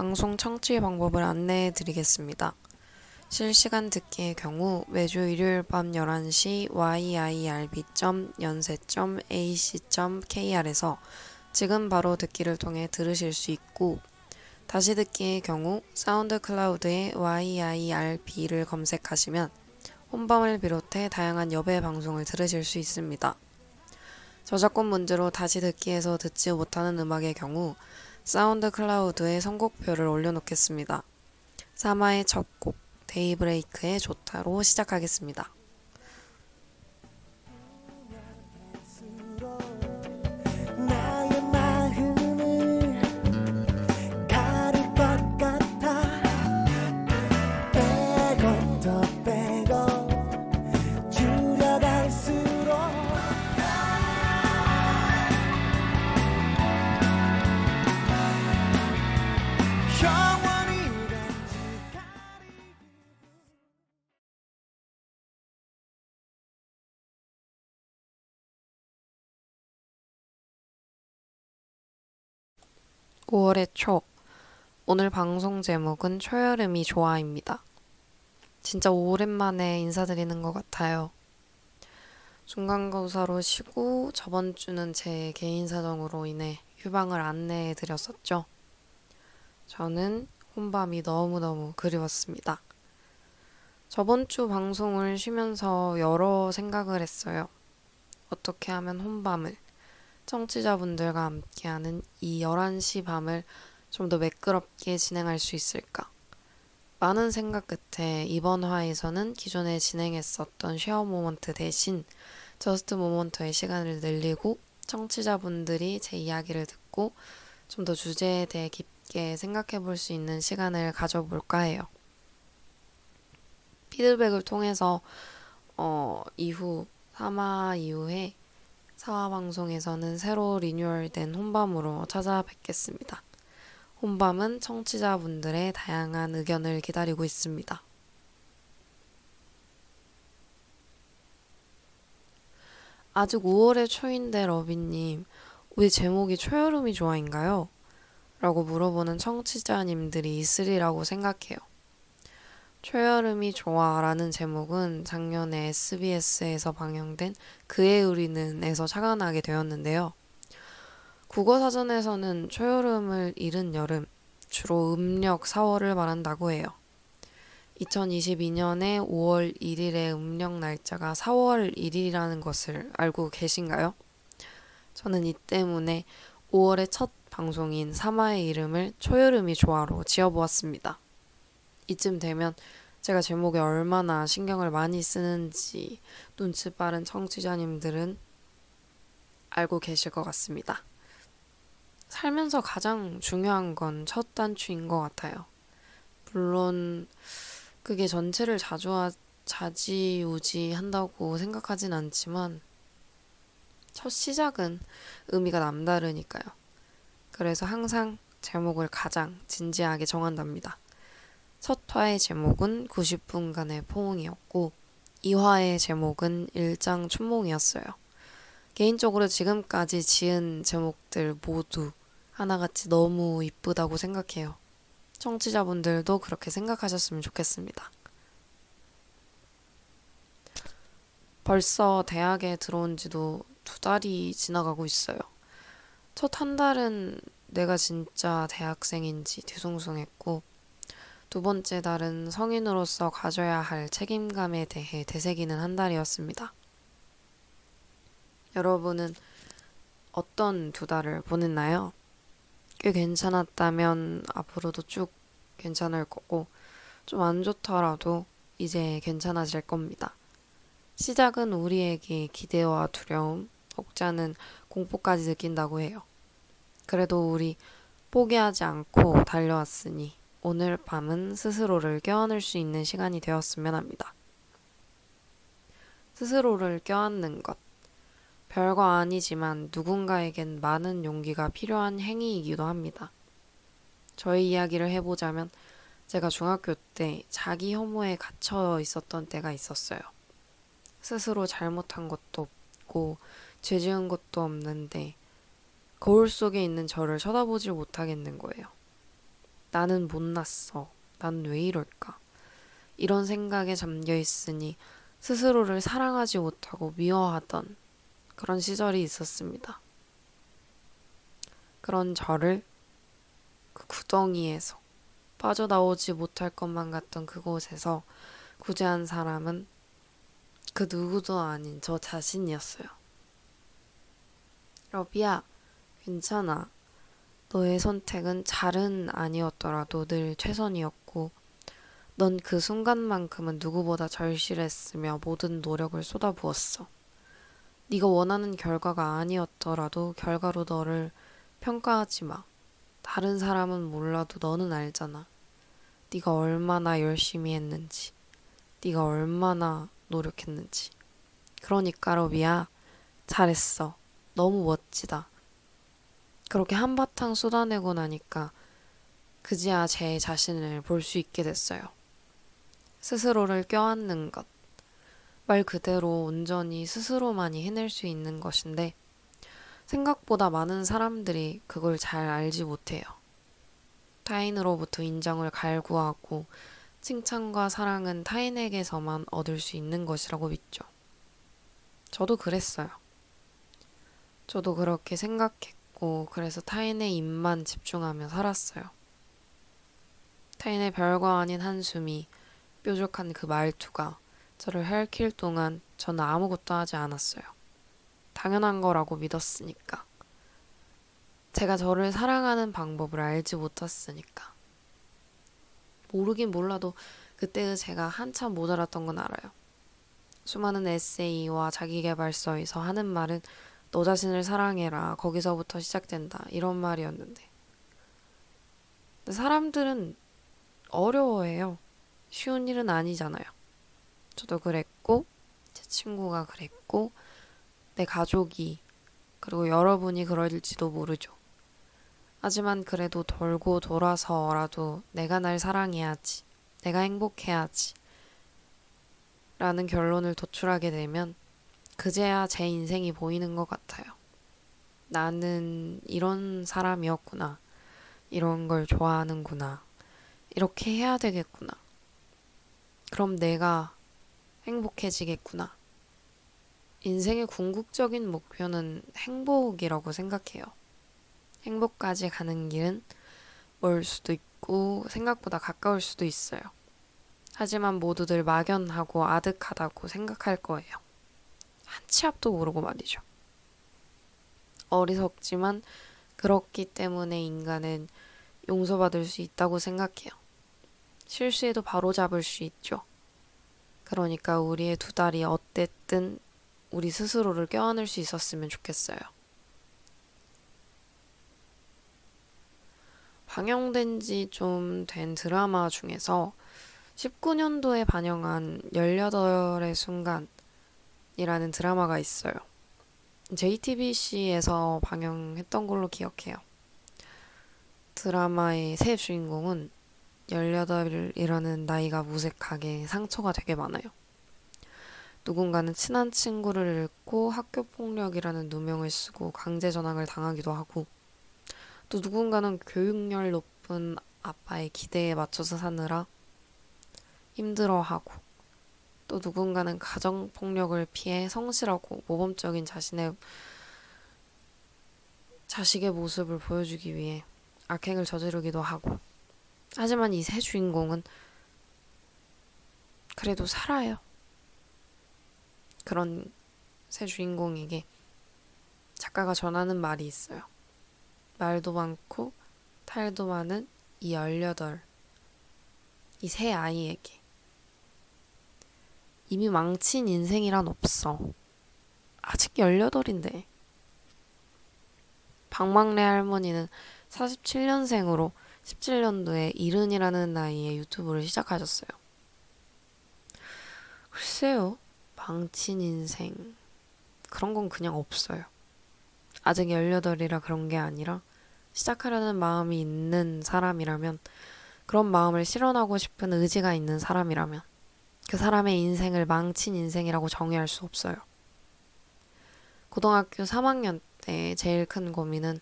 방송 청취 방법을 안내해 드리겠습니다. 실시간 듣기의 경우 매주 일요일 밤 11시 yirb.연세.ac.kr에서 지금 바로 듣기를 통해 들으실 수 있고 다시 듣기의 경우 사운드 클라우드에 yirb를 검색하시면 혼밤을 비롯해 다양한 여배 방송을 들으실 수 있습니다. 저작권 문제로 다시 듣기에서 듣지 못하는 음악의 경우 사운드 클라우드에 선곡표를 올려놓겠습니다. 사마의 첫 곡, 데이브레이크의 좋다로 시작하겠습니다. 5월의 초. 오늘 방송 제목은 초여름이 좋아입니다. 진짜 오랜만에 인사드리는 것 같아요. 중간고사로 쉬고 저번 주는 제 개인 사정으로 인해 휴방을 안내해 드렸었죠. 저는 혼밤이 너무너무 그리웠습니다. 저번 주 방송을 쉬면서 여러 생각을 했어요. 어떻게 하면 혼밤을 청취자분들과 함께하는 이 11시 밤을 좀 더 매끄럽게 진행할 수 있을까? 많은 생각 끝에 이번 화에서는 기존에 진행했었던 share moment 대신 just moment의 시간을 늘리고 청취자분들이 제 이야기를 듣고 좀 더 주제에 대해 깊게 생각해 볼 수 있는 시간을 가져볼까 해요. 피드백을 통해서 어, 이후 3화 이후에 사화 방송에서는 새로 리뉴얼된 혼밤으로 찾아뵙겠습니다. 혼밤은 청취자분들의 다양한 의견을 기다리고 있습니다. 아직 5월의 초인데 러비님, 왜 제목이 초여름이 좋아인가요? 라고 물어보는 청취자님들이 있으리라고 생각해요. 초여름이 좋아라는 제목은 작년에 SBS에서 방영된 그의 우리는에서 착안하게 되었는데요. 국어사전에서는 초여름을 잃은 여름, 주로 음력 4월을 말한다고 해요. 2022년에 5월 1일의 음력 날짜가 4월 1일이라는 것을 알고 계신가요? 저는 이 때문에 5월의 첫 방송인 3화의 이름을 초여름이 좋아로 지어보았습니다. 이쯤 되면 제가 제목에 얼마나 신경을 많이 쓰는지 눈치 빠른 청취자님들은 알고 계실 것 같습니다. 살면서 가장 중요한 건 첫 단추인 것 같아요. 물론 그게 전체를 자주 자지우지 한다고 생각하진 않지만 첫 시작은 의미가 남다르니까요. 그래서 항상 제목을 가장 진지하게 정한답니다. 첫 화의 제목은 90분간의 포옹이었고 2화의 제목은 일장 춘몽이었어요. 개인적으로 지금까지 지은 제목들 모두 하나같이 너무 이쁘다고 생각해요. 청취자분들도 그렇게 생각하셨으면 좋겠습니다. 벌써 대학에 들어온 지도 두 달이 지나가고 있어요. 첫 한 달은 내가 진짜 대학생인지 뒤숭숭했고, 두 번째 달은 성인으로서 가져야 할 책임감에 대해 되새기는 한 달이었습니다. 여러분은 어떤 두 달을 보냈나요? 꽤 괜찮았다면 앞으로도 쭉 괜찮을 거고, 좀 안 좋더라도 이제 괜찮아질 겁니다. 시작은 우리에게 기대와 두려움, 혹자는 공포까지 느낀다고 해요. 그래도 우리 포기하지 않고 달려왔으니 오늘 밤은 스스로를 껴안을 수 있는 시간이 되었으면 합니다. 스스로를 껴안는 것. 별거 아니지만 누군가에겐 많은 용기가 필요한 행위이기도 합니다. 저희 이야기를 해보자면 제가 중학교 때 자기 혐오에 갇혀 있었던 때가 있었어요. 스스로 잘못한 것도 없고 죄 지은 것도 없는데 거울 속에 있는 저를 쳐다보질 못하겠는 거예요. 나는 못났어. 난 왜 이럴까? 이런 생각에 잠겨 있으니 스스로를 사랑하지 못하고 미워하던 그런 시절이 있었습니다. 그런 저를 그 구덩이에서 빠져나오지 못할 것만 같던 그곳에서 구제한 사람은 그 누구도 아닌 저 자신이었어요. 러비야, 괜찮아. 너의 선택은 잘은 아니었더라도 늘 최선이었고, 넌 그 순간만큼은 누구보다 절실했으며 모든 노력을 쏟아부었어. 네가 원하는 결과가 아니었더라도 결과로 너를 평가하지 마. 다른 사람은 몰라도 너는 알잖아. 네가 얼마나 열심히 했는지, 네가 얼마나 노력했는지. 그러니까 러비야, 잘했어. 너무 멋지다. 그렇게 한바탕 쏟아내고 나니까 그제야 제 자신을 볼 수 있게 됐어요. 스스로를 껴안는 것. 말 그대로 온전히 스스로만이 해낼 수 있는 것인데 생각보다 많은 사람들이 그걸 잘 알지 못해요. 타인으로부터 인정을 갈구하고 칭찬과 사랑은 타인에게서만 얻을 수 있는 것이라고 믿죠. 저도 그랬어요. 저도 그렇게 생각했고, 그래서 타인의 입만 집중하며 살았어요. 타인의 별거 아닌 한숨이 뾰족한 그 말투가 저를 핥힐 동안 저는 아무것도 하지 않았어요. 당연한 거라고 믿었으니까. 제가 저를 사랑하는 방법을 알지 못했으니까. 모르긴 몰라도 그때의 제가 한참 모자랐던 건 알아요. 수많은 에세이와 자기계발서에서 하는 말은 너 자신을 사랑해라. 거기서부터 시작된다. 이런 말이었는데. 사람들은 어려워해요. 쉬운 일은 아니잖아요. 저도 그랬고, 제 친구가 그랬고, 내 가족이, 그리고 여러분이 그럴지도 모르죠. 하지만 그래도 돌고 돌아서라도 내가 날 사랑해야지. 내가 행복해야지. 라는 결론을 도출하게 되면 그제야 제 인생이 보이는 것 같아요. 나는 이런 사람이었구나. 이런 걸 좋아하는구나. 이렇게 해야 되겠구나. 그럼 내가 행복해지겠구나. 인생의 궁극적인 목표는 행복이라고 생각해요. 행복까지 가는 길은 멀 수도 있고 생각보다 가까울 수도 있어요. 하지만 모두들 막연하고 아득하다고 생각할 거예요. 한 치 앞도 모르고 말이죠. 어리석지만 그렇기 때문에 인간은 용서받을 수 있다고 생각해요. 실수해도 바로잡을 수 있죠. 그러니까 우리의 두 다리 어땠든 우리 스스로를 껴안을 수 있었으면 좋겠어요. 방영된 지 좀 된 드라마 중에서 19년도에 반영한 18의 순간 이라는 드라마가 있어요. JTBC에서 방영했던 걸로 기억해요. 드라마의 새 주인공은 18이라는 나이가 무색하게 상처가 되게 많아요. 누군가는 친한 친구를 잃고 학교 폭력이라는 누명을 쓰고 강제 전학을 당하기도 하고 또 누군가는 교육열 높은 아빠의 기대에 맞춰서 사느라 힘들어하고 또 누군가는 가정 폭력을 피해 성실하고 모범적인 자신의 자식의 모습을 보여주기 위해 악행을 저지르기도 하고 하지만 이세 주인공은 그래도 살아요. 그런 세 주인공에게 작가가 전하는 말이 있어요. 말도 많고 탈도 많은 이 열여덟 이세 아이에게 이미 망친 인생이란 없어. 아직 열여덟인데. 박막래 할머니는 47년생으로 17년도에 이른이라는 나이에 유튜브를 시작하셨어요. 글쎄요, 망친 인생. 그런 건 그냥 없어요. 아직 18이라 그런 게 아니라 시작하려는 마음이 있는 사람이라면 그런 마음을 실현하고 싶은 의지가 있는 사람이라면 그 사람의 인생을 망친 인생이라고 정의할 수 없어요. 고등학교 3학년 때 제일 큰 고민은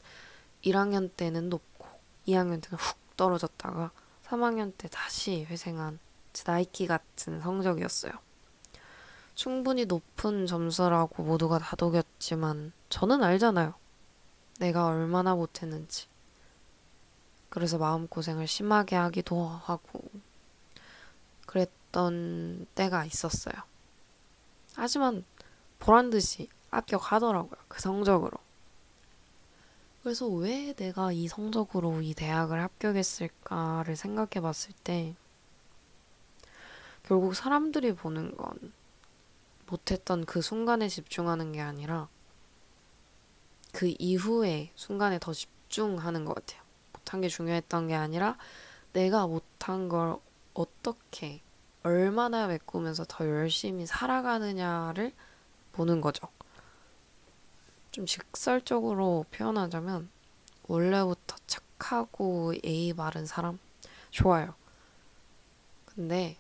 1학년 때는 높고 2학년 때는 훅 떨어졌다가 3학년 때 다시 회생한 나이키 같은 성적이었어요. 충분히 높은 점수라고 모두가 다독였지만 저는 알잖아요. 내가 얼마나 못했는지. 그래서 마음고생을 심하게 하기도 하고 그랬던 때가 있었어요. 하지만 보란 듯이 합격하더라고요. 그 성적으로. 그래서 왜 내가 이 성적으로 이 대학을 합격했을까를 생각해 봤을 때 결국 사람들이 보는 건 못했던 그 순간에 집중하는 게 아니라 그 이후의 순간에 더 집중하는 것 같아요. 못한 게 중요했던 게 아니라 내가 못한 걸 어떻게 얼마나 메꾸면서 더 열심히 살아가느냐를 보는 거죠. 좀 직설적으로 표현하자면 원래부터 착하고 예의 바른 사람 좋아요. 근데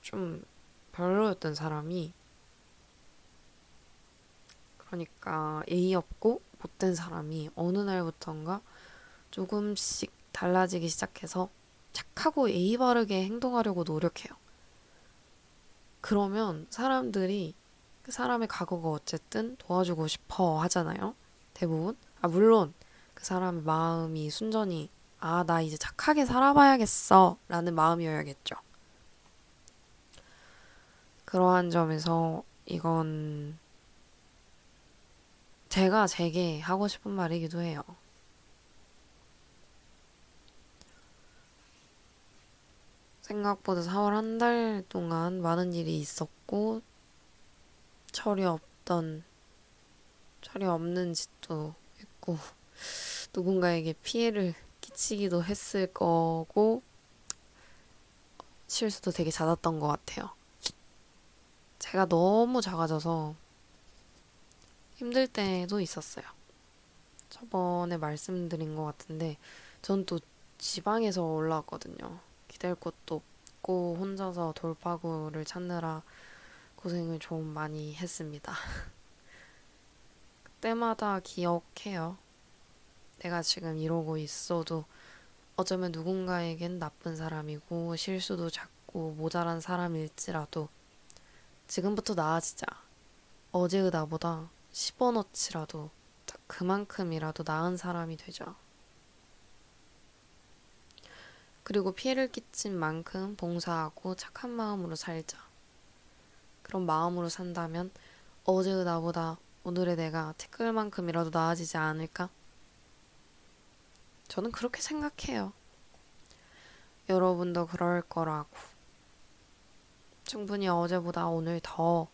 좀 별로였던 사람이 그러니까 예의 없고 못된 사람이 어느 날부턴가 조금씩 달라지기 시작해서 착하고 예의 바르게 행동하려고 노력해요. 그러면 사람들이 그 사람의 과거가 어쨌든 도와주고 싶어 하잖아요. 대부분. 아, 물론 그 사람의 마음이 순전히 아, 나 이제 착하게 살아봐야겠어. 라는 마음이어야겠죠. 그러한 점에서 이건 제가 제게 하고 싶은 말이기도 해요. 생각보다 4월 한 달 동안 많은 일이 있었고, 철이 없던, 철이 없는 짓도 했고, 누군가에게 피해를 끼치기도 했을 거고, 실수도 되게 잦았던 것 같아요. 제가 너무 작아져서 힘들 때도 있었어요. 저번에 말씀드린 것 같은데, 전 또 지방에서 올라왔거든요. 기댈 곳도 없고, 혼자서 돌파구를 찾느라 고생을 좀 많이 했습니다. 그때마다 기억해요. 내가 지금 이러고 있어도 어쩌면 누군가에겐 나쁜 사람이고 실수도 작고 모자란 사람일지라도 지금부터 나아지자. 어제의 나보다 10원어치라도 딱 그만큼이라도 나은 사람이 되자. 그리고 피해를 끼친 만큼 봉사하고 착한 마음으로 살자. 그런 마음으로 산다면 어제의 나보다 오늘의 내가 티끌만큼이라도 나아지지 않을까? 저는 그렇게 생각해요. 여러분도 그럴 거라고. 충분히 어제보다 오늘 더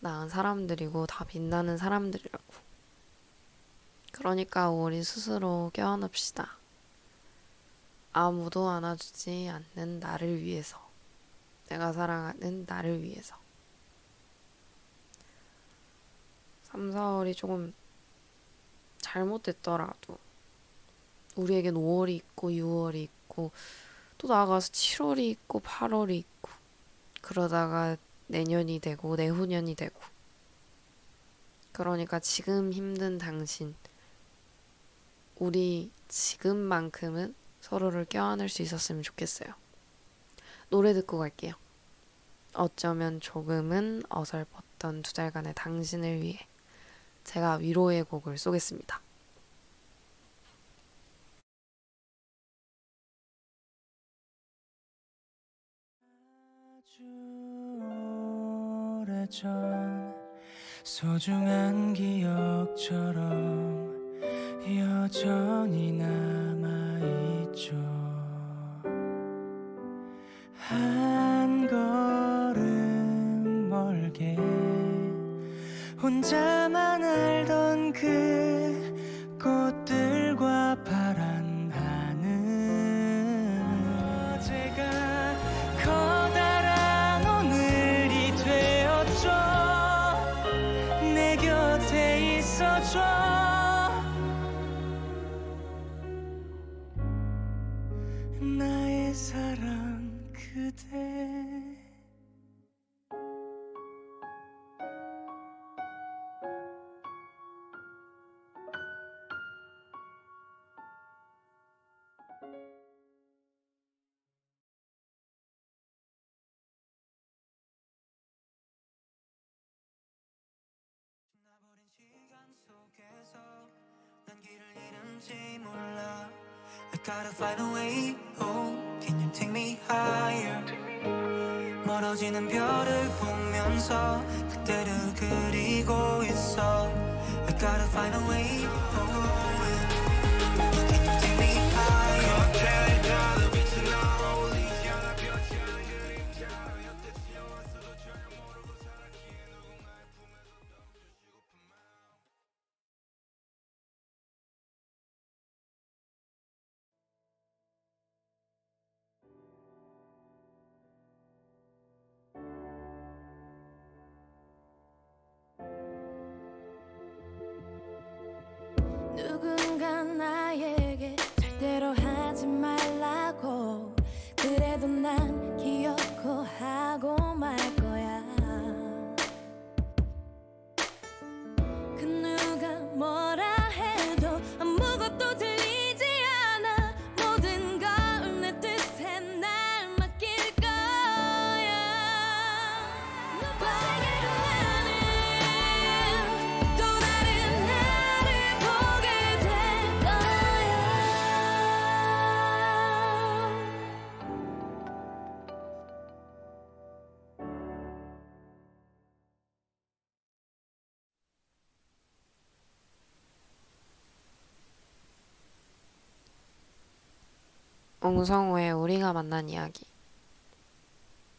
나은 사람들이고 다 빛나는 사람들이라고. 그러니까 우리 스스로 껴안읍시다. 아무도 안아주지 않는 나를 위해서. 내가 사랑하는 나를 위해서. 3, 4월이 조금 잘못됐더라도 우리에겐 5월이 있고 6월이 있고 또 나아가서 7월이 있고 8월이 있고 그러다가 내년이 되고 내후년이 되고 그러니까 지금 힘든 당신 우리 지금만큼은 서로를 껴안을 수 있었으면 좋겠어요. 노래 듣고 갈게요. 어쩌면 조금은 어설펐던 두 달간의 당신을 위해 제가 위로의 곡을 쏘겠습니다. 오래전 소중한 기억처럼 여전히 남아있죠 한 걸음 멀게 혼자만 알던 그꽃 그대 Gotta find a way home. Can you take me higher 멀어지는 별을 보면서 그때를 그리고 있어 I gotta find a way oh 옹성우의 우리가 만난 이야기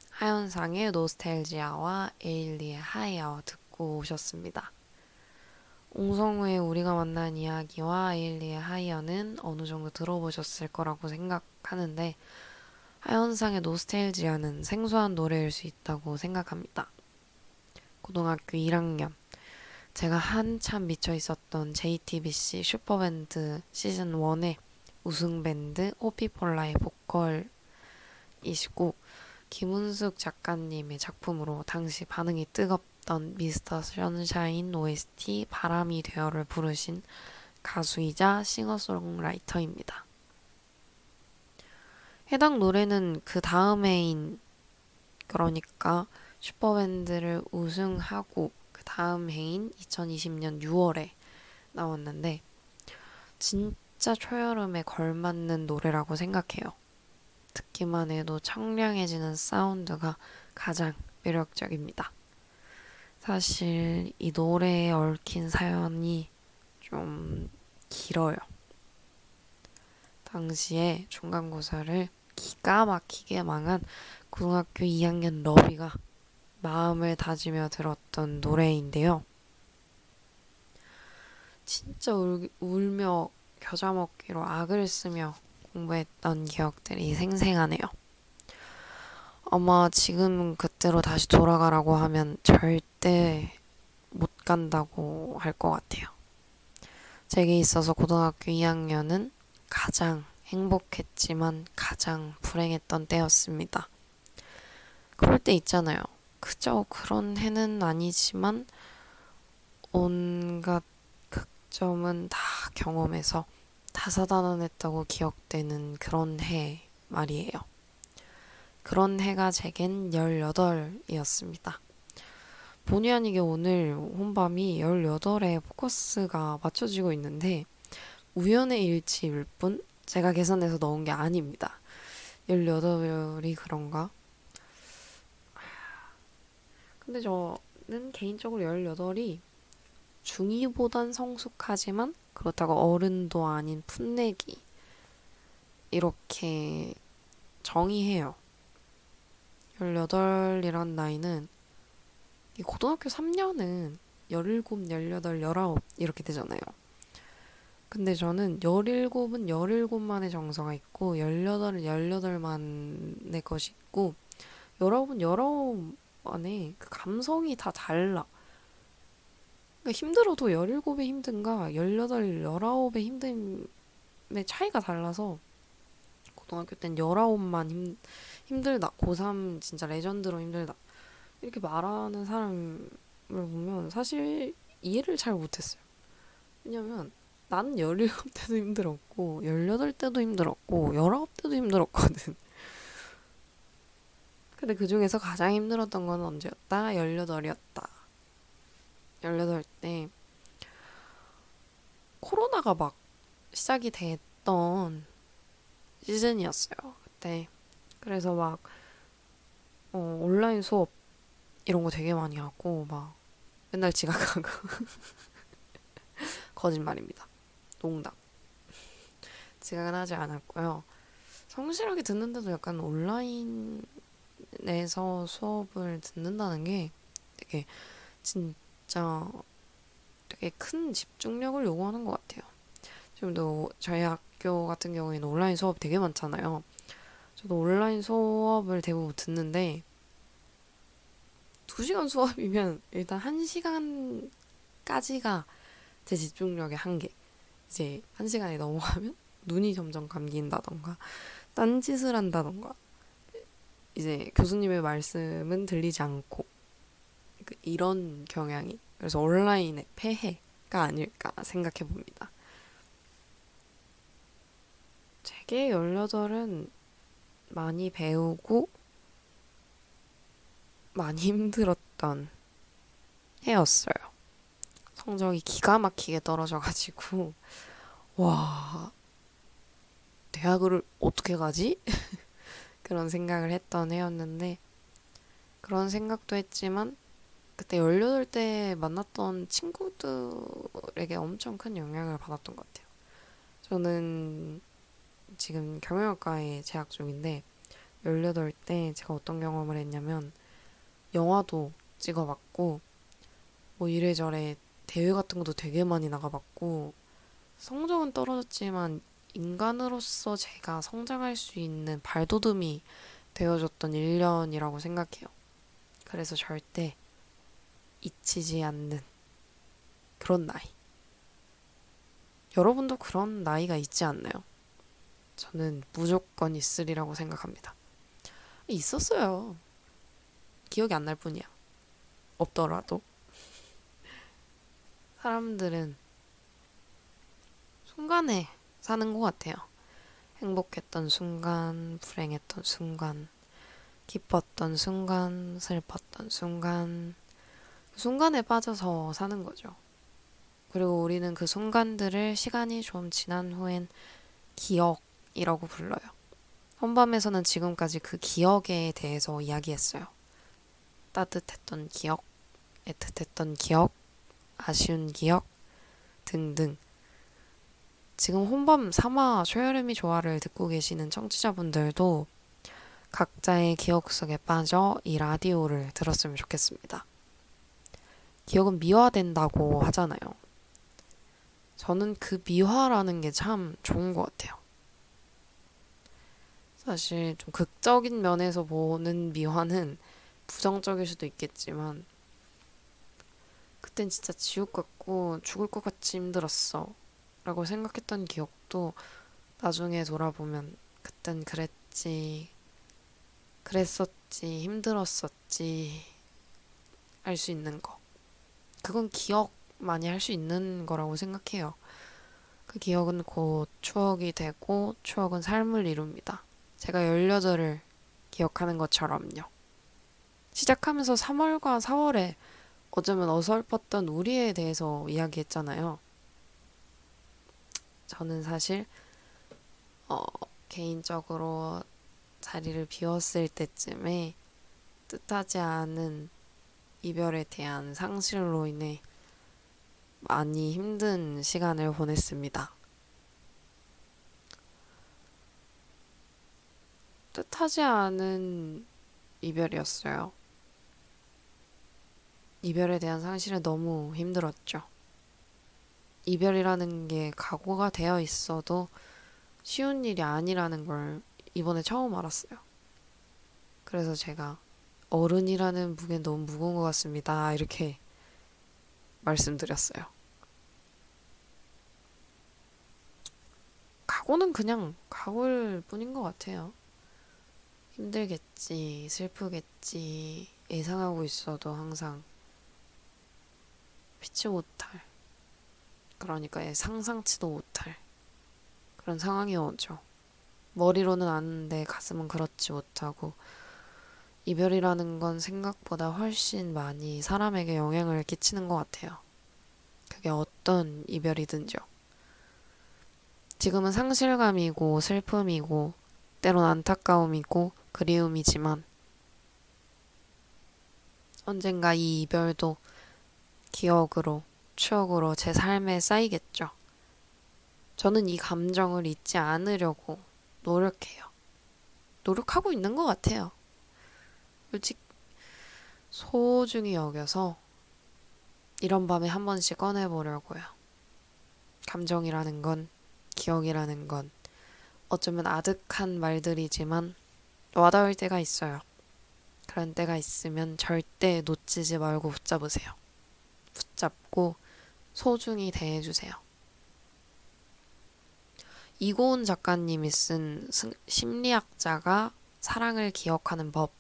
하현상의 Nostalgia와 에일리의 하이어 듣고 오셨습니다. 옹성우의 우리가 만난 이야기와 에일리의 하이어는 어느 정도 들어보셨을 거라고 생각하는데 하현상의 Nostalgia는 생소한 노래일 수 있다고 생각합니다. 고등학교 1학년 제가 한참 미쳐 있었던 JTBC 슈퍼밴드 시즌 1의 우승 밴드 호피폴라의 보컬이시고 김은숙 작가님의 작품으로 당시 반응이 뜨겁던 미스터 션샤인 OST 바람이 되어를 부르신 가수이자 싱어송라이터입니다. 해당 노래는 그 다음 해인 그러니까 슈퍼밴드를 우승하고 그 다음 해인 2020년 6월에 나왔는데 진 짜 초여름에 걸맞는 노래라고 생각해요. 듣기만 해도 청량해지는 사운드가 가장 매력적입니다. 사실 이 노래에 얽힌 사연이 좀 길어요. 당시에 중간고사를 기가 막히게 망한 고등학교 2학년 러비가 마음을 다지며 들었던 노래인데요. 진짜 울, 울며 겨자 먹기로 악을 쓰며 공부했던 기억들이 생생하네요. 아마 지금 그때로 다시 돌아가라고 하면 절대 못 간다고 할 것 같아요. 제게 있어서 고등학교 2학년은 가장 행복했지만 가장 불행했던 때였습니다. 그럴 때 있잖아요. 그저 그런 해는 아니지만 온갖 극점은 다 경험해서 다사다난했다고 기억되는 그런 해 말이에요. 그런 해가 제겐 18이었습니다. 본의 아니게 오늘 혼밤이 18에 포커스가 맞춰지고 있는데 우연의 일치일 뿐 제가 계산해서 넣은 게 아닙니다. 18이 그런가? 근데 저는 개인적으로 18이 중2보단 성숙하지만 그렇다고 어른도 아닌 풋내기 이렇게 정의해요. 18이란 나이는 이 고등학교 3년은 17, 18, 19 이렇게 되잖아요. 근데 저는 17은 17만의 정서가 있고 18은 18만의 것이 있고 19은 19만의 그 감성이 다 달라. 그러니까 힘들어도 17배 힘든가 18, 19배 힘듦의 차이가 달라서 고등학교 땐 19만 힘, 힘들다. 고3 진짜 레전드로 힘들다. 이렇게 말하는 사람을 보면 사실 이해를 잘 못했어요. 왜냐면 나는 17때도 힘들었고 18때도 힘들었고 19때도 힘들었거든. 근데 그 중에서 가장 힘들었던 건 언제였다? 18이었다. 18 때 코로나가 막 시작이 됐던 시즌이었어요. 그때. 그래서 막 어, 온라인 수업 이런 거 되게 많이 하고 막 맨날 지각하고 거짓말입니다. 농담. 지각은 하지 않았고요. 성실하게 듣는데도 약간 온라인에서 수업을 듣는다는 게 되게 진 짜 되게 큰 집중력을 요구하는 것 같아요. 지금도 저희 학교 같은 경우에는 온라인 수업 되게 많잖아요. 저도 온라인 수업을 대부분 듣는데 2시간 수업이면 일단 1시간까지가 제 집중력의 한계. 이제 1시간이 넘어가면 눈이 점점 감긴다던가 딴짓을 한다던가 이제 교수님의 말씀은 들리지 않고 그 이런 경향이 그래서 온라인의 폐해가 아닐까 생각해 봅니다. 되게 18은 많이 배우고 많이 힘들었던 해였어요. 성적이 기가 막히게 떨어져가지고, 와, 대학을 어떻게 가지? 그런 생각을 했던 해였는데, 그런 생각도 했지만, 그때 18때 만났던 친구들에게 엄청 큰 영향을 받았던 것 같아요. 저는 지금 경영학과에 재학 중인데 18때 제가 어떤 경험을 했냐면 영화도 찍어봤고 뭐 이래저래 대회 같은 것도 되게 많이 나가봤고 성적은 떨어졌지만 인간으로서 제가 성장할 수 있는 발돋움이 되어줬던 1년이라고 생각해요. 그래서 절대 잊히지 않는 그런 나이. 여러분도 그런 나이가 있지 않나요? 저는 무조건 있으리라고 생각합니다. 있었어요. 기억이 안 날 뿐이야. 없더라도. 사람들은 순간에 사는 것 같아요. 행복했던 순간, 불행했던 순간, 기뻤던 순간, 슬펐던 순간, 그 순간에 빠져서 사는 거죠. 그리고 우리는 그 순간들을 시간이 좀 지난 후엔 기억이라고 불러요. 헌밤에서는 지금까지 그 기억에 대해서 이야기했어요. 따뜻했던 기억, 애틋했던 기억, 아쉬운 기억 등등. 지금 혼밤 삼화 최여름이 조화를 듣고 계시는 청취자분들도 각자의 기억 속에 빠져 이 라디오를 들었으면 좋겠습니다. 기억은 미화된다고 하잖아요. 저는 그 미화라는 게 참 좋은 것 같아요. 사실 좀 극적인 면에서 보는 미화는 부정적일 수도 있겠지만 그땐 진짜 지옥 같고 죽을 것 같이 힘들었어 라고 생각했던 기억도 나중에 돌아보면 그땐 그랬지 그랬었지 힘들었었지 알 수 있는 거 그건 기억 많이 할 수 있는 거라고 생각해요. 그 기억은 곧 추억이 되고 추억은 삶을 이룹니다. 제가 18을 기억하는 것처럼요. 시작하면서 3월과 4월에 어쩌면 어설펐던 우리에 대해서 이야기했잖아요. 저는 사실 어, 개인적으로 자리를 비웠을 때쯤에 뜻하지 않은 이별에 대한 상실로 인해 많이 힘든 시간을 보냈습니다. 뜻하지 않은 이별이었어요. 이별에 대한 상실은 너무 힘들었죠. 이별이라는 게 각오가 되어 있어도 쉬운 일이 아니라는 걸 이번에 처음 알았어요. 그래서 제가 어른이라는 무게 너무 무거운 것 같습니다. 이렇게 말씀드렸어요. 각오는 그냥 각오일 뿐인 것 같아요. 힘들겠지, 슬프겠지, 예상하고 있어도 항상 피치 못할, 그러니까 상상치도 못할 그런 상황이 오죠. 머리로는 아는데 가슴은 그렇지 못하고, 이별이라는 건 생각보다 훨씬 많이 사람에게 영향을 끼치는 것 같아요. 그게 어떤 이별이든지요. 지금은 상실감이고 슬픔이고 때론 안타까움이고 그리움이지만 언젠가 이 이별도 기억으로 추억으로 제 삶에 쌓이겠죠. 저는 이 감정을 잊지 않으려고 노력해요. 노력하고 있는 것 같아요. 솔직 소중히 여겨서 이런 밤에 한 번씩 꺼내보려고요. 감정이라는 건, 기억이라는 건 어쩌면 아득한 말들이지만 와닿을 때가 있어요. 그런 때가 있으면 절대 놓치지 말고 붙잡으세요. 붙잡고 소중히 대해주세요. 이고은 작가님이 쓴 스- 심리학자가 사랑을 기억하는 법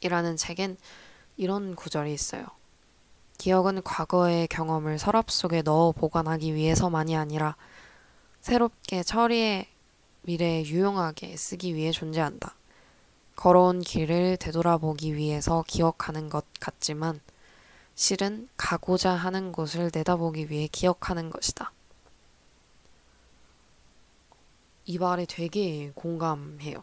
이라는 책엔 이런 구절이 있어요. 기억은 과거의 경험을 서랍 속에 넣어 보관하기 위해서만이 아니라 새롭게 처리해 미래에 유용하게 쓰기 위해 존재한다. 걸어온 길을 되돌아보기 위해서 기억하는 것 같지만 실은 가고자 하는 곳을 내다보기 위해 기억하는 것이다. 이 말에 되게 공감해요.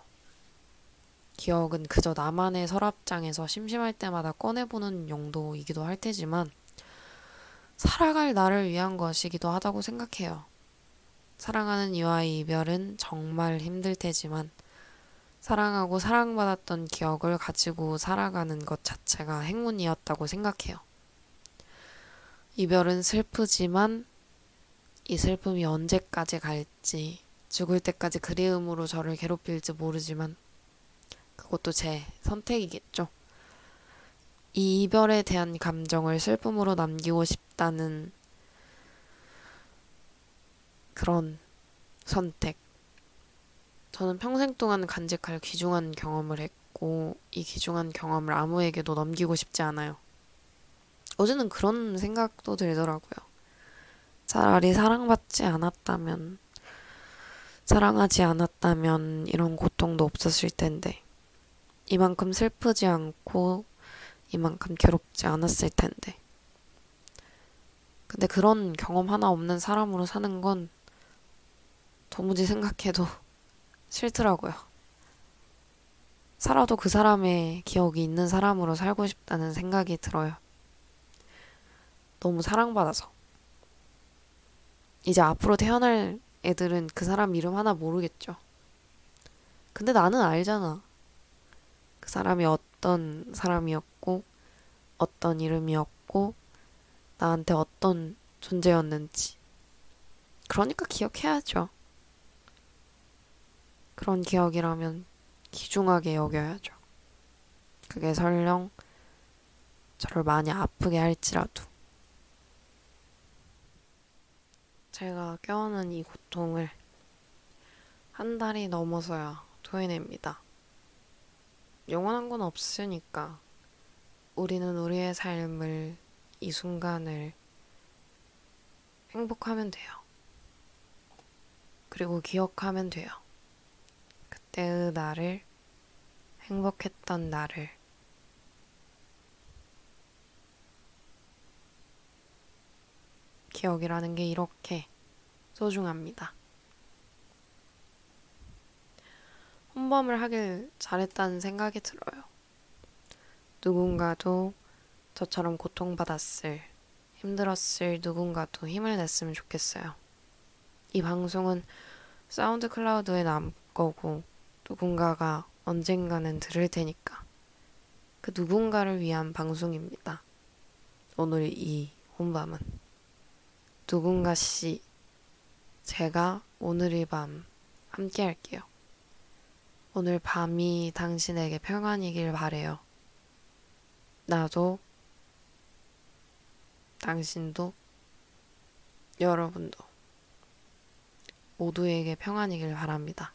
기억은 그저 나만의 서랍장에서 심심할 때마다 꺼내보는 용도이기도 할 테지만 살아갈 나를 위한 것이기도 하다고 생각해요. 사랑하는 이와의 이별은 정말 힘들 테지만 사랑하고 사랑받았던 기억을 가지고 살아가는 것 자체가 행운이었다고 생각해요. 이별은 슬프지만 이 슬픔이 언제까지 갈지 죽을 때까지 그리움으로 저를 괴롭힐지 모르지만 그것도 제 선택이겠죠. 이 이별에 대한 감정을 슬픔으로 남기고 싶다는 그런 선택. 저는 평생 동안 간직할 귀중한 경험을 했고, 이 귀중한 경험을 아무에게도 넘기고 싶지 않아요. 어제는 그런 생각도 들더라고요. 차라리 사랑받지 않았다면, 사랑하지 않았다면 이런 고통도 없었을 텐데, 이만큼 슬프지 않고, 이만큼 괴롭지 않았을 텐데. 근데 그런 경험 하나 없는 사람으로 사는 건 도무지 생각해도 싫더라고요. 살아도 그 사람의 기억이 있는 사람으로 살고 싶다는 생각이 들어요. 너무 사랑받아서. 이제 앞으로 태어날 애들은 그 사람 이름 하나 모르겠죠. 근데 나는 알잖아. 그 사람이 어떤 사람이었고, 어떤 이름이었고, 나한테 어떤 존재였는지. 그러니까 기억해야죠. 그런 기억이라면 귀중하게 여겨야죠. 그게 설령 저를 많이 아프게 할지라도. 제가 껴안은 이 고통을 한 달이 넘어서야 토해냅니다. 영원한 건 없으니까 우리는 우리의 삶을 이 순간을 행복하면 돼요. 그리고 기억하면 돼요. 그때의 나를, 행복했던 나를. 기억이라는 게 이렇게 소중합니다. 혼범을 하길 잘했다는 생각이 들어요. 누군가도 저처럼 고통받았을, 힘들었을 누군가도 힘을 냈으면 좋겠어요. 이 방송은 사운드 클라우드에 남 거고 누군가가 언젠가는 들을 테니까 그 누군가를 위한 방송입니다. 오늘 이 혼밤은 누군가 씨 제가 오늘 이 밤 함께 할게요. 오늘 밤이 당신에게 평안이길 바래요. 나도 당신도 여러분도 모두에게 평안이길 바랍니다.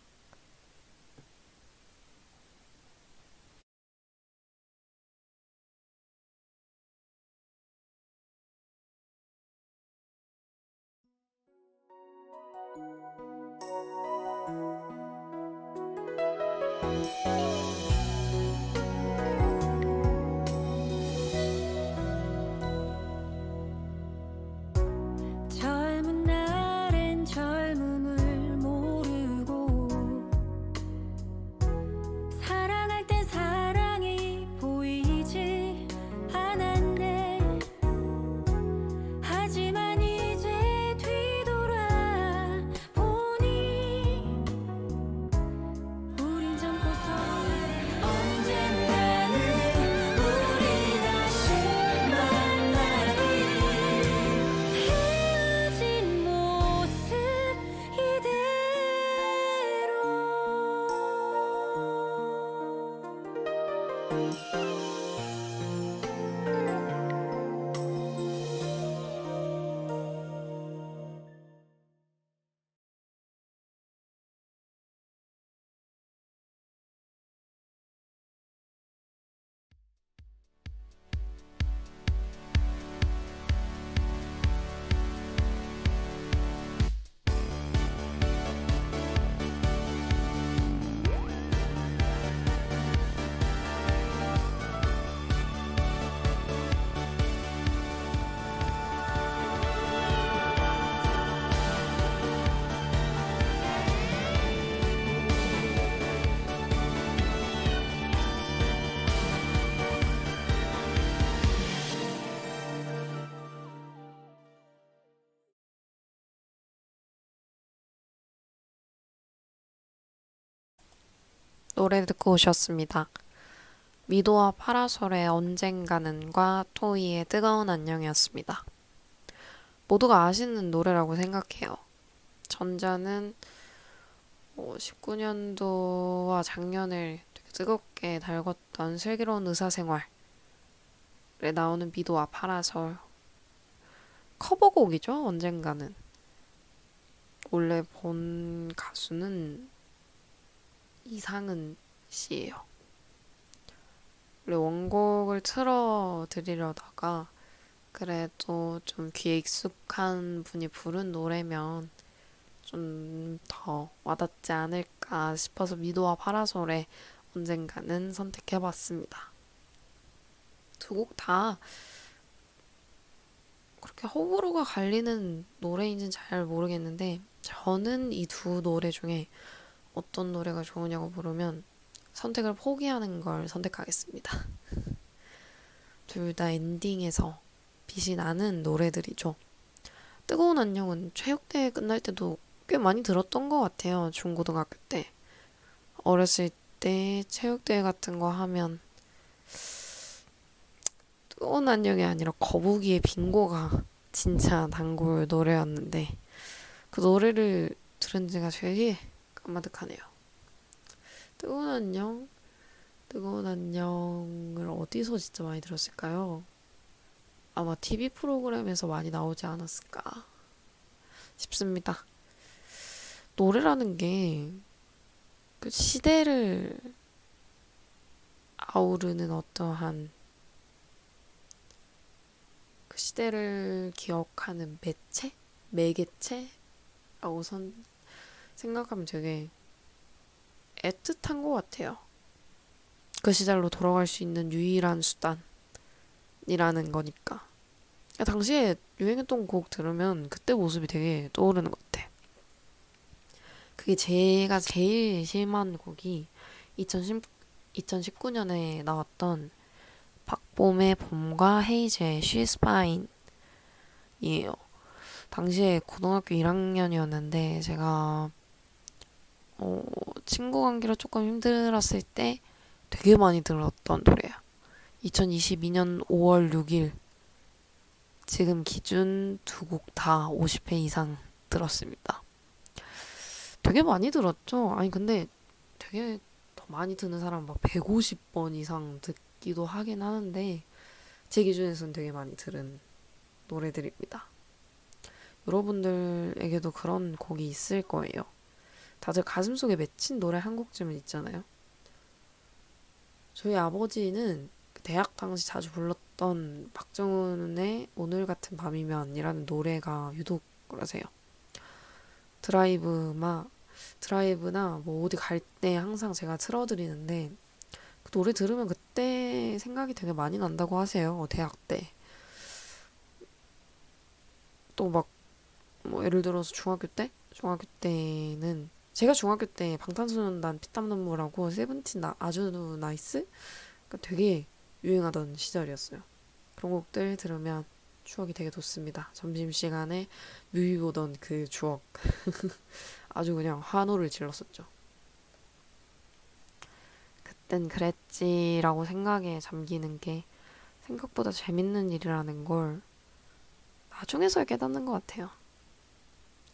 노래 듣고 오셨습니다. 미도와 파라솔의 언젠가는과 토이의 뜨거운 안녕이었습니다. 모두가 아시는 노래라고 생각해요. 전자는 19년도와 작년을 되게 뜨겁게 달궜던 슬기로운 의사생활에 나오는 미도와 파라솔 커버곡이죠, 언젠가는. 원래 본 가수는 이상은 씨예요. 원래 원곡을 틀어 드리려다가 그래도 좀 귀에 익숙한 분이 부른 노래면 좀 더 와닿지 않을까 싶어서 미도와 파라솔의 언젠가는 선택해봤습니다. 두 곡 다 그렇게 호불호가 갈리는 노래인지는 잘 모르겠는데 저는 이 두 노래 중에 어떤 노래가 좋으냐고 물으면 선택을 포기하는 걸 선택하겠습니다. 둘 다 엔딩에서 빛이 나는 노래들이죠. 뜨거운 안녕은 체육대회 끝날 때도 꽤 많이 들었던 것 같아요. 중고등학교 때. 어렸을 때 체육대회 같은 거 하면 뜨거운 안녕이 아니라 거북이의 빙고가 진짜 단골 노래였는데 그 노래를 들은 지가 되게 까마득하네요. 뜨거운 안녕, 뜨거운 안녕을 어디서 진짜 많이 들었을까요? 아마 TV 프로그램에서 많이 나오지 않았을까 싶습니다. 노래라는 게 그 시대를 아우르는 어떠한 그 시대를 기억하는 매체? 매개체라고 선 생각하면 되게 애틋한 것 같아요. 그 시절로 돌아갈 수 있는 유일한 수단이라는 거니까. 당시에 유행했던 곡 들으면 그때 모습이 되게 떠오르는 것 같아. 그게 제가 제일 심한 곡이 2010, 2019년에 나왔던 박봄의 봄과 헤이즈의 She's Fine이에요. 당시에 고등학교 1학년이었는데 제가 어, 친구 관계로 조금 힘들었을 때 되게 많이 들었던 노래야. 2022년 5월 6일 지금 기준 두 곡 다 50회 이상 들었습니다. 되게 많이 들었죠? 아니 근데 되게 더 많이 듣는 사람 막 150번 이상 듣기도 하긴 하는데 제 기준에서는 되게 많이 들은 노래들입니다. 여러분들에게도 그런 곡이 있을 거예요. 다들 가슴속에 맺힌 노래 한 곡쯤은 있잖아요. 저희 아버지는 그 대학 당시 자주 불렀던 박정훈의 오늘 같은 밤이면이라는 노래가 유독 그러세요. 드라이브마 드라이브나 뭐 어디 갈 때 항상 제가 틀어드리는데 그 노래 들으면 그때 생각이 되게 많이 난다고 하세요. 대학 때. 또 막 뭐 예를 들어서 중학교 때? 중학교 때는 제가 중학교 때 방탄소년단 피땀 눈물하고 세븐틴 나, 아주 nice? 그러니까 되게 유행하던 시절이었어요. 그런 곡들 들으면 추억이 되게 돋습니다. 점심시간에 뮤비 보던 그 추억. 아주 그냥 환호를 질렀었죠. 그땐 그랬지라고 생각에 잠기는 게 생각보다 재밌는 일이라는 걸 나중에서 깨닫는 것 같아요.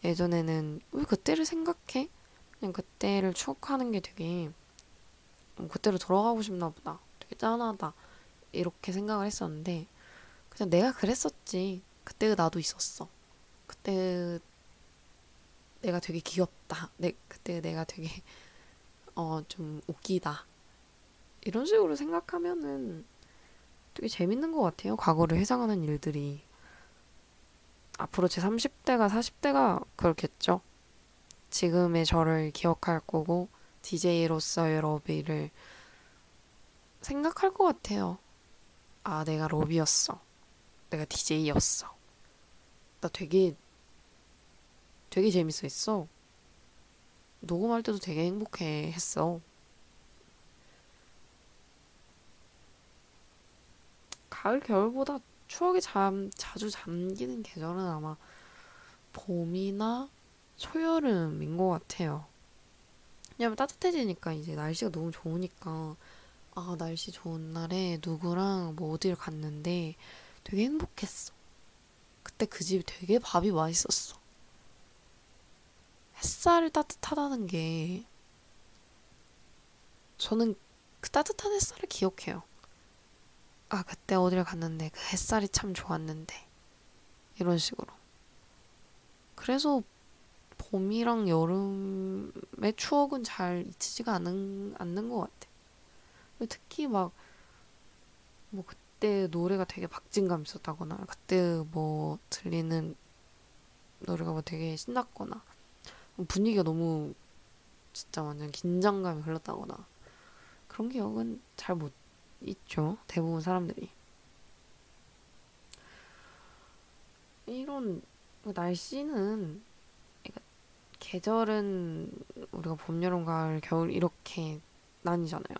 예전에는 왜 그때를 생각해? 그냥 그때를 추억하는 게 되게 음, 그때로 돌아가고 싶나 보다. 되게 짠하다. 이렇게 생각을 했었는데 그냥 내가 그랬었지. 그때 나도 있었어. 그때 내가 되게 귀엽다. 내 그때 내가 되게 어 좀 웃기다. 이런 식으로 생각하면은 되게 재밌는 것 같아요. 과거를 회상하는 일들이. 앞으로 제 30대가 40대가 그렇겠죠 지금의 저를 기억할 거고 DJ로서의 러비를 생각할 것 같아요. 아, 내가 러비였어. 내가 DJ였어. 나 되게, 되게 재밌어 했어. 녹음할 때도 되게 행복해 했어. 가을, 겨울보다 추억에 잠, 자주 잠기는 계절은 아마 봄이나 초여름인 것 같아요. 왜냐면 따뜻해지니까 이제 날씨가 너무 좋으니까 아 날씨 좋은 날에 누구랑 뭐 어딜 갔는데 되게 행복했어. 그때 그 집이 되게 밥이 맛있었어. 햇살이 따뜻하다는 게 저는 그 따뜻한 햇살을 기억해요. 아 그때 어딜 갔는데 그 햇살이 참 좋았는데 이런 식으로. 그래서 봄이랑 여름의 추억은 잘 잊히지가 않는, 않는 것 같아. 특히 막, 뭐, 그때 노래가 되게 박진감 있었다거나, 그때 뭐, 들리는 노래가 뭐 되게 신났거나, 분위기가 너무 진짜 완전 긴장감이 흘렀다거나, 그런 기억은 잘 못 잊죠. 대부분 사람들이. 이런 날씨는 계절은 우리가 봄, 여름, 가을, 겨울 이렇게 나뉘잖아요.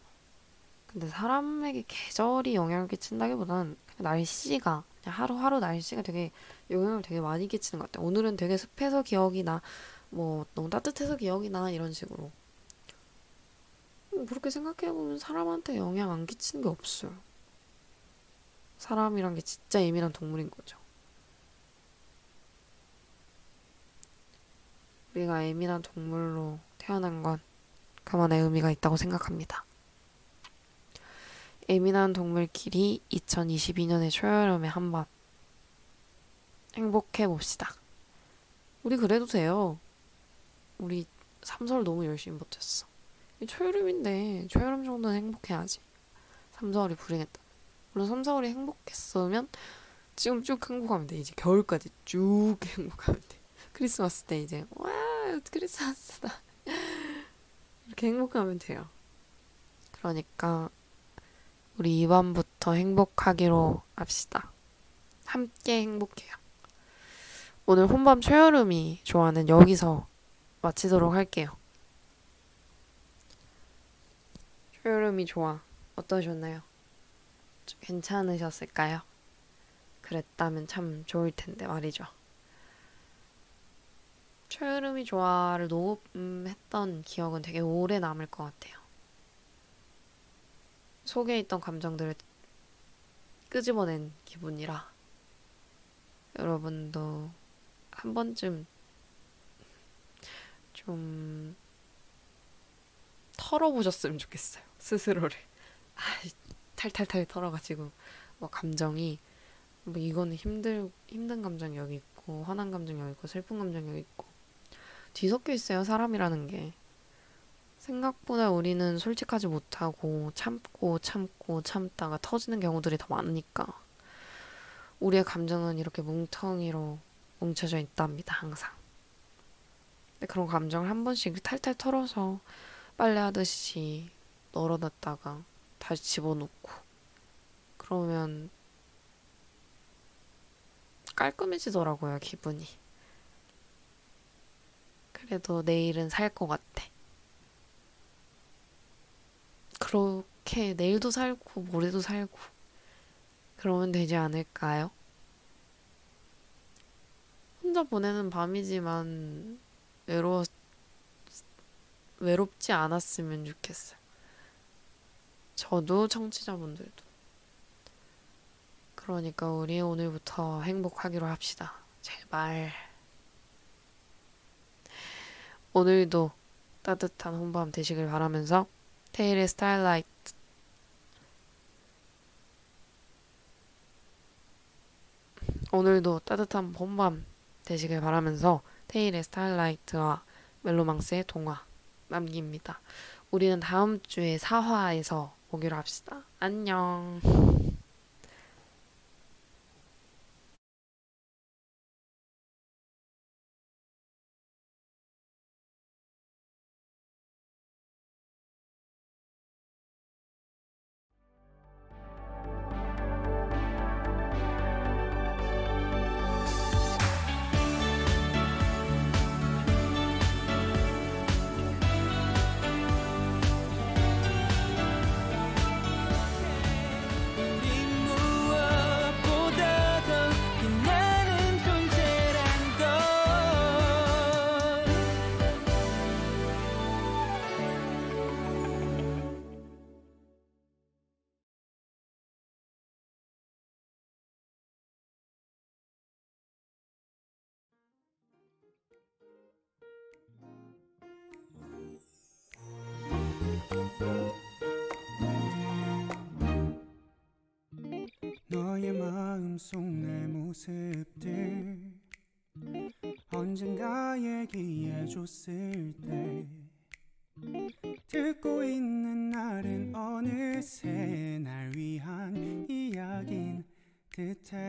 근데 사람에게 계절이 영향을 끼친다기보단 날씨가 그냥 하루하루 날씨가 되게 영향을 되게 많이 끼치는 것 같아요. 오늘은 되게 습해서 기억이 나, 뭐 너무 따뜻해서 기억이 나 이런 식으로. 그렇게 생각해보면 사람한테 영향 안 끼치는 게 없어요. 사람이란 게 진짜 예민한 동물인 거죠. 우리가 예민한 동물로 태어난 건 그만의 의미가 있다고 생각합니다. 예민한 동물끼리 2022년의 초여름에 한번 행복해 봅시다. 우리 그래도 돼요. 우리 삼설 너무 열심히 버텼어. 초여름인데 초여름 정도는 행복해야지. 삼설이 불행했다. 물론 삼설이 행복했으면 지금 쭉 행복하면 돼. 이제 겨울까지 쭉 행복하면 돼. 크리스마스 때 이제 와 크리스마스다 이렇게 행복하면 돼요. 그러니까 우리 이번부터 행복하기로 합시다. 함께 행복해요. 오늘 혼밤 초여름이 좋아하는 여기서 마치도록 할게요. 초여름이 좋아. 어떠셨나요? 좀 괜찮으셨을까요? 그랬다면 참 좋을 텐데 말이죠. 초여름이 좋아를 녹음했던 기억은 되게 오래 남을 것 같아요. 속에 있던 감정들을 끄집어낸 기분이라 여러분도 한 번쯤 좀 털어보셨으면 좋겠어요. 스스로를. 아, 탈탈탈 털어가지고 뭐 감정이 뭐 이거는 힘들 힘든 감정이 여기 있고 화난 감정이 여기 있고 슬픈 감정이 여기 있고 뒤섞여 있어요 사람이라는 게. 생각보다 우리는 솔직하지 못하고 참고 참고 참다가 터지는 경우들이 더 많으니까 우리의 감정은 이렇게 뭉텅이로 뭉쳐져 있답니다 항상. 근데 그런 감정을 한 번씩 탈탈 털어서 빨래하듯이 널어놨다가 다시 집어넣고 그러면 깔끔해지더라고요 기분이 그래도 내일은 살 것 같아 그렇게 내일도 살고 모레도 살고 그러면 되지 않을까요? 혼자 보내는 밤이지만 외로워 외롭지 않았으면 좋겠어요. 저도 청취자분들도. 그러니까 우리 오늘부터 행복하기로 합시다. 제발. 오늘도 따뜻한 홈밤 되시길 바라면서 테일의 스타일라이트 오늘도 따뜻한 봄밤 되시길 바라면서 테일의 스타일라이트와 멜로망스의 동화 남깁니다. 우리는 다음 주에 사화에서 보기로 합시다. 안녕. 너의 마음속 내 모습들 언젠가 얘기해줬을 때 듣고 있는 날은 어느새 날 위한 이야긴 듯해